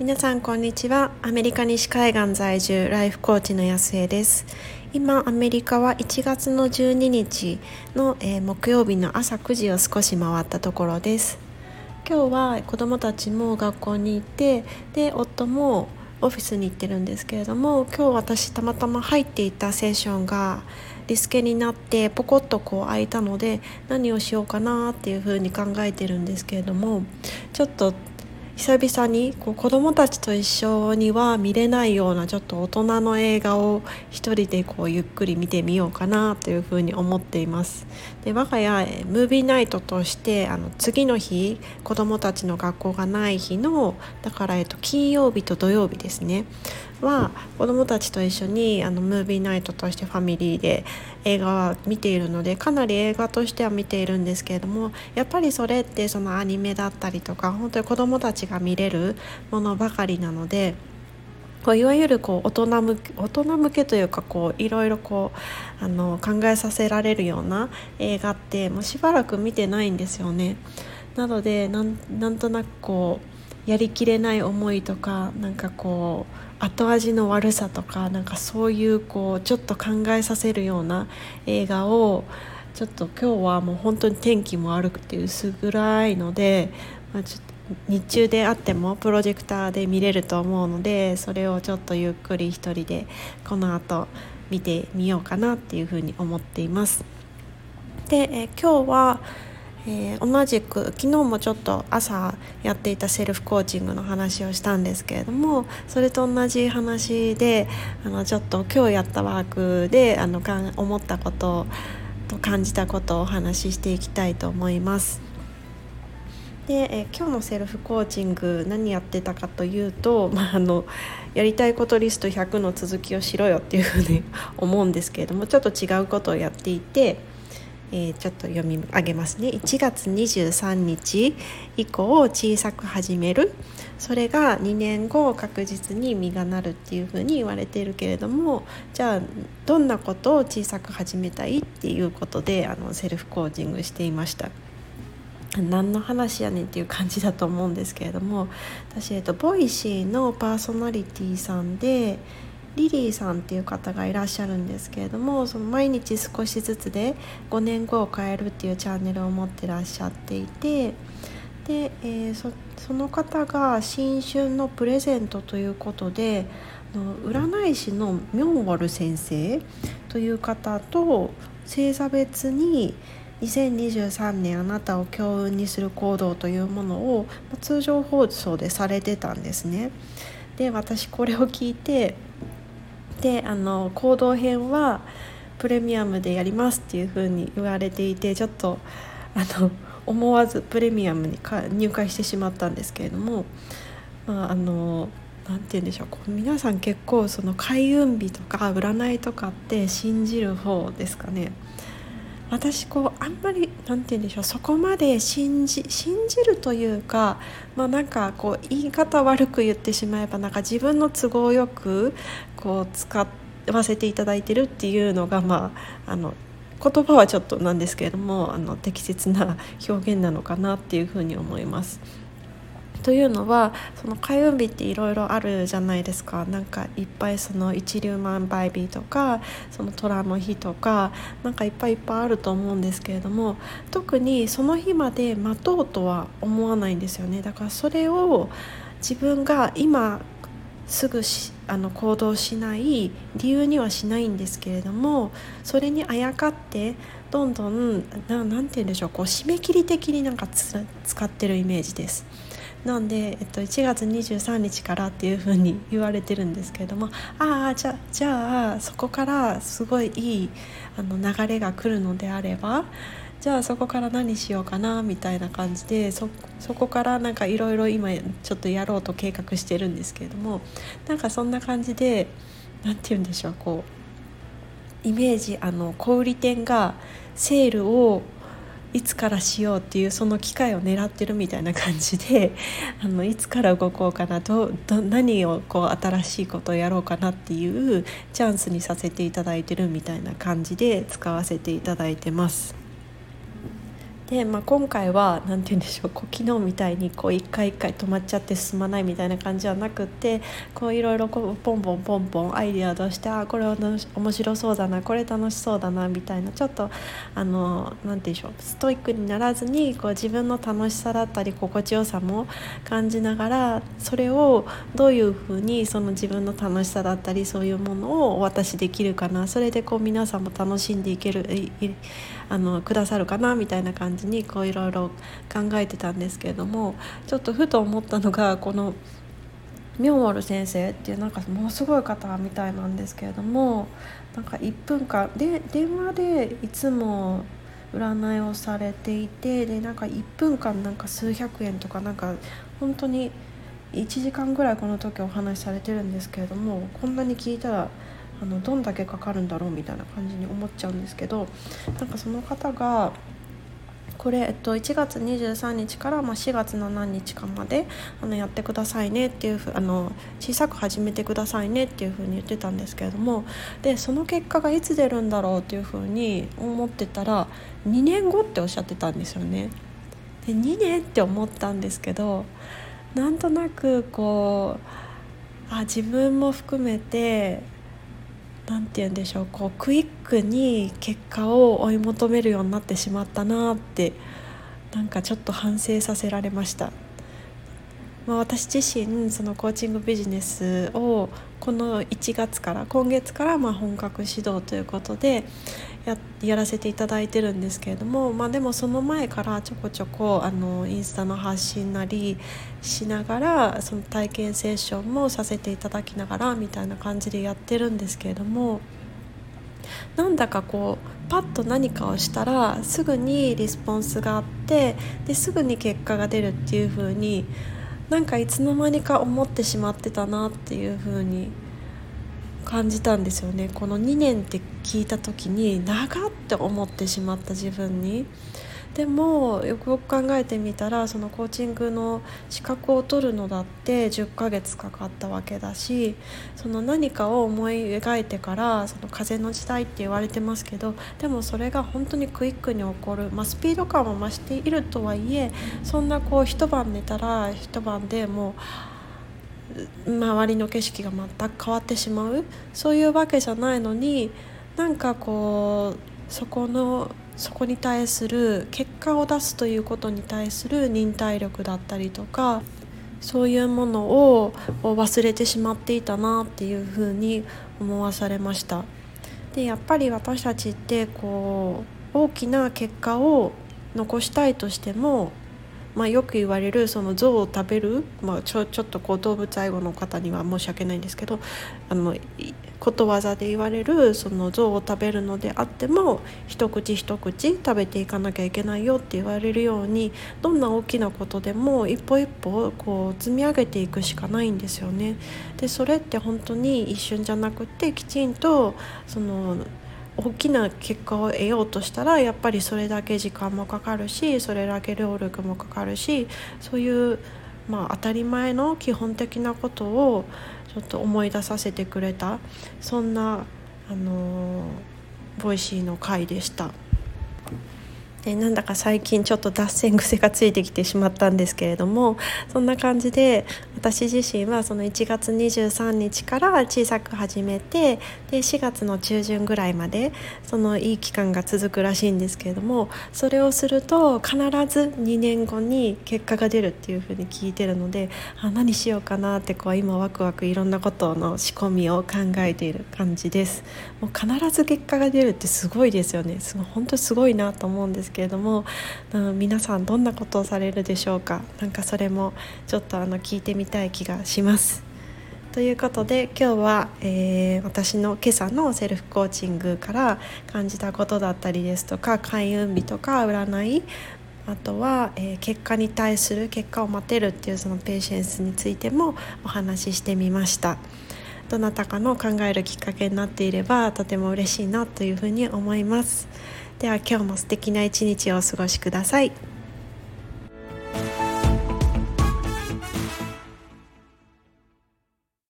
皆さんこんにちは。アメリカ西海岸在住ライフコーチの安江です。今アメリカは1月の12日の、えー、木曜日の朝9時を少し回ったところです。今日は子どもたちも学校に行ってで夫もオフィスに行ってるんですけれども今日私たまたま入っていたセッションがリスケになってポコッとこう開いたので何をしようかなっていうふうに考えてるんですけれどもちょっと久々にこう子どもたちと一緒には見れないようなちょっと大人の映画を一人でこうゆっくり見てみようかなというふうに思っています。で我が家ムービーナイトとしてあの次の日子どもたちの学校がない日のだから、えっと、金曜日と土曜日ですね。は子どもたちと一緒にあのムービーナイトとしてファミリーで映画は見ているのでかなり映画としては見ているんですけれどもやっぱりそれってそのアニメだったりとか本当に子どもたちが見れるものばかりなので。こういわゆるこう大人向け大人向けというかこういろいろこうあの考えさせられるような映画ってもうしばらく見てないんですよね。なのでなんとなくこうやりきれない思いとかなんかこう後味の悪さとかなんかそういうこうちょっと考えさせるような映画をちょっと今日はもう本当に天気も悪くて薄暗いので、まあ、ちょっと日中であってもプロジェクターで見れると思うのでそれをちょっとゆっくり一人でこの後見てみようかなっていうふうに思っています。で、え今日はえー、同じく昨日もちょっと朝やっていたセルフコーチングの話をしたんですけれどもそれと同じ話であのちょっと今日やったワークであの思ったことと感じたことをお話ししていきたいと思います。で、え、今日のセルフコーチング何やってたかというと、まあ、あのやりたいことリスト100の続きをしろよっていうふうに思うんですけれどもちょっと違うことをやっていて。えー、ちょっと読み上げますね1月23日以降小さく始めるそれが2年後確実に実がなるっていうふうに言われているけれどもじゃあどんなことを小さく始めたいっていうことであのセルフコーチングしていました。何の話やねんっていう感じだと思うんですけれども私、えっと、 Voicy のパーソナリティさんでリリーさんっていう方がいらっしゃるんですけれどもその毎日少しずつで5年後を変えるっていうチャンネルを持ってらっしゃっていてで、えー、そその方が新春のプレゼントということで占い師のミョンウォル先生という方と星座別に2023年あなたを強運にする行動というものを通常放送でされてたんですね。で私これを聞いてであの行動編はプレミアムでやりますっていう風に言われていてちょっとあの思わずプレミアムにか入会してしまったんですけれども、まあ、あの何て言うんでしょうこう皆さん結構その開運日とか占いとかって信じる方ですかね。私こうあんまり何て言うんでしょうそこまで信じ信じるというかまあなんかこう言い方悪く言ってしまえばなんか自分の都合よくこう使わせていただいてるっていうのがまああの言葉はちょっとなんですけれどもあの適切な表現なのかなっていうふうに思います。というのはその開運日っていろいろあるじゃないですか。なんかいっぱいその一粒万倍日とかその虎の日とかなんかいっぱいいっぱいあると思うんですけれども特にその日まで待とうとは思わないんですよね。だからそれを自分が今すぐしあの行動しない理由にはしないんですけれどもそれにあやかってどんどん何て言うんでしょう。こう締め切り的になんか使ってるイメージです。なんで、えっと、1月23日からっていう風に言われてるんですけれどもああじゃじゃあそこからすごいいいあの流れが来るのであればじゃあそこから何しようかなみたいな感じでそこからなんかいろいろ今ちょっとやろうと計画してるんですけれどもなんかそんな感じで何て言うんでしょうこうイメージあの小売店がセールをいつからしようっていうその機会を狙ってるみたいな感じで あのいつから動こうかなどど何をこう新しいことをやろうかなっていうチャンスにさせていただいてるみたいな感じで使わせていただいてます。で、まあ、今回は何て言うんでしょうこう昨日みたいにこう一回一回止まっちゃって進まないみたいな感じはなくってこういろいろポンポンポンポンアイデア出してあこれは面白そうだなこれ楽しそうだなみたいなちょっとあの何て言うんでしょうストイックにならずにこう自分の楽しさだったり心地よさも感じながらそれをどういうふうにその自分の楽しさだったりそういうものをお渡しできるかなそれでこう皆さんも楽しんでいけるあのくださるかなみたいな感じにこういろいろ考えてたんですけれどもちょっとふと思ったのがこのミョンウォル先生っていうなんかものすごい方みたいなんですけれどもなんか1分間で電話でいつも占いをされていてでなんか1分間なんか数百円とかなんか本当に1時間ぐらいこの時お話しされてるんですけれどもこんなに聞いたらあのどんだけかかるんだろうみたいな感じに思っちゃうんですけどなんかその方がこれ、えっと、1月23日から、まあ、4月の何日かまであのやってくださいねっていうふあの小さく始めてくださいねっていうふうに言ってたんですけれどもでその結果がいつ出るんだろうっていうふうに思ってたら2年後っておっしゃってたんですよね。で2年って思ったんですけどなんとなくこうあ自分も含めて何て言うんでしょうこうクイックに結果を追い求めるようになってしまったなってなんかちょっと反省させられました。まあ、私自身そのコーチングビジネスをこの1月から今月からま本格指導ということでややらせていただいてるんですけれども、まあ、でもその前からちょこちょこあのインスタの発信なりしながらその体験セッションもさせていただきながらみたいな感じでやってるんですけれどもなんだかこうパッと何かをしたらすぐにリスポンスがあってですぐに結果が出るっていう風になんかいつの間にか思ってしまってたなっていう風に感じたんですよね。この2年って聞いた時に長って思ってしまった自分に。でもよくよく考えてみたらそのコーチングの資格を取るのだって10ヶ月かかったわけだしその何かを思い描いてからその風の時代って言われてますけどでもそれが本当にクイックに起こる、まあ、スピード感は増しているとはいえそんなこう一晩寝たら一晩でもう周りの景色が全く変わってしまうそういうわけじゃないのになんかこうそこのそこに対する結果を出すということに対する忍耐力だったりとかそういうものを忘れてしまっていたなっていうふうに思わされました。でやっぱり私たちってこう大きな結果を残したいとしてもまあ、よく言われるその象を食べる、まあ、ちょちょっとこう動物愛護の方には申し訳ないんですけどあのことわざで言われるその象を食べるのであっても一口一口食べていかなきゃいけないよって言われるようにどんな大きなことでも一歩一歩こう積み上げていくしかないんですよね。でそれって本当に一瞬じゃなくてきちんとその大きな結果を得ようとしたらやっぱりそれだけ時間もかかるしそれだけ労力もかかるしそういう、まあ、当たり前の基本的なことをちょっと思い出させてくれたそんな、あのVoicy の回でした。でなんだか最近ちょっと脱線癖がついてきてしまったんですけれどもそんな感じで私自身はその1月23日から小さく始めてで4月の中旬ぐらいまでそのいい期間が続くらしいんですけれどもそれをすると必ず2年後に結果が出るっていうふうに聞いてるのであ何しようかなってこう今ワクワクいろんなことの仕込みを考えている感じです。もう必ず結果が出るってすごいですよねすご本当すごいなと思うんですですけれども皆さんどんなことをされるでしょうか？何かそれもちょっとあの聞いてみたい気がします。ということで今日は、えー、私の今朝のセルフコーチングから感じたことだったりですとか開運日とか占いあとは、えー、結果に対する結果を待てるっていうそのペーシェンスについてもお話ししてみましたどなたかの考えるきっかけになっていればとても嬉しいなというふうに思います。では今日も素敵な一日をお過ごしください。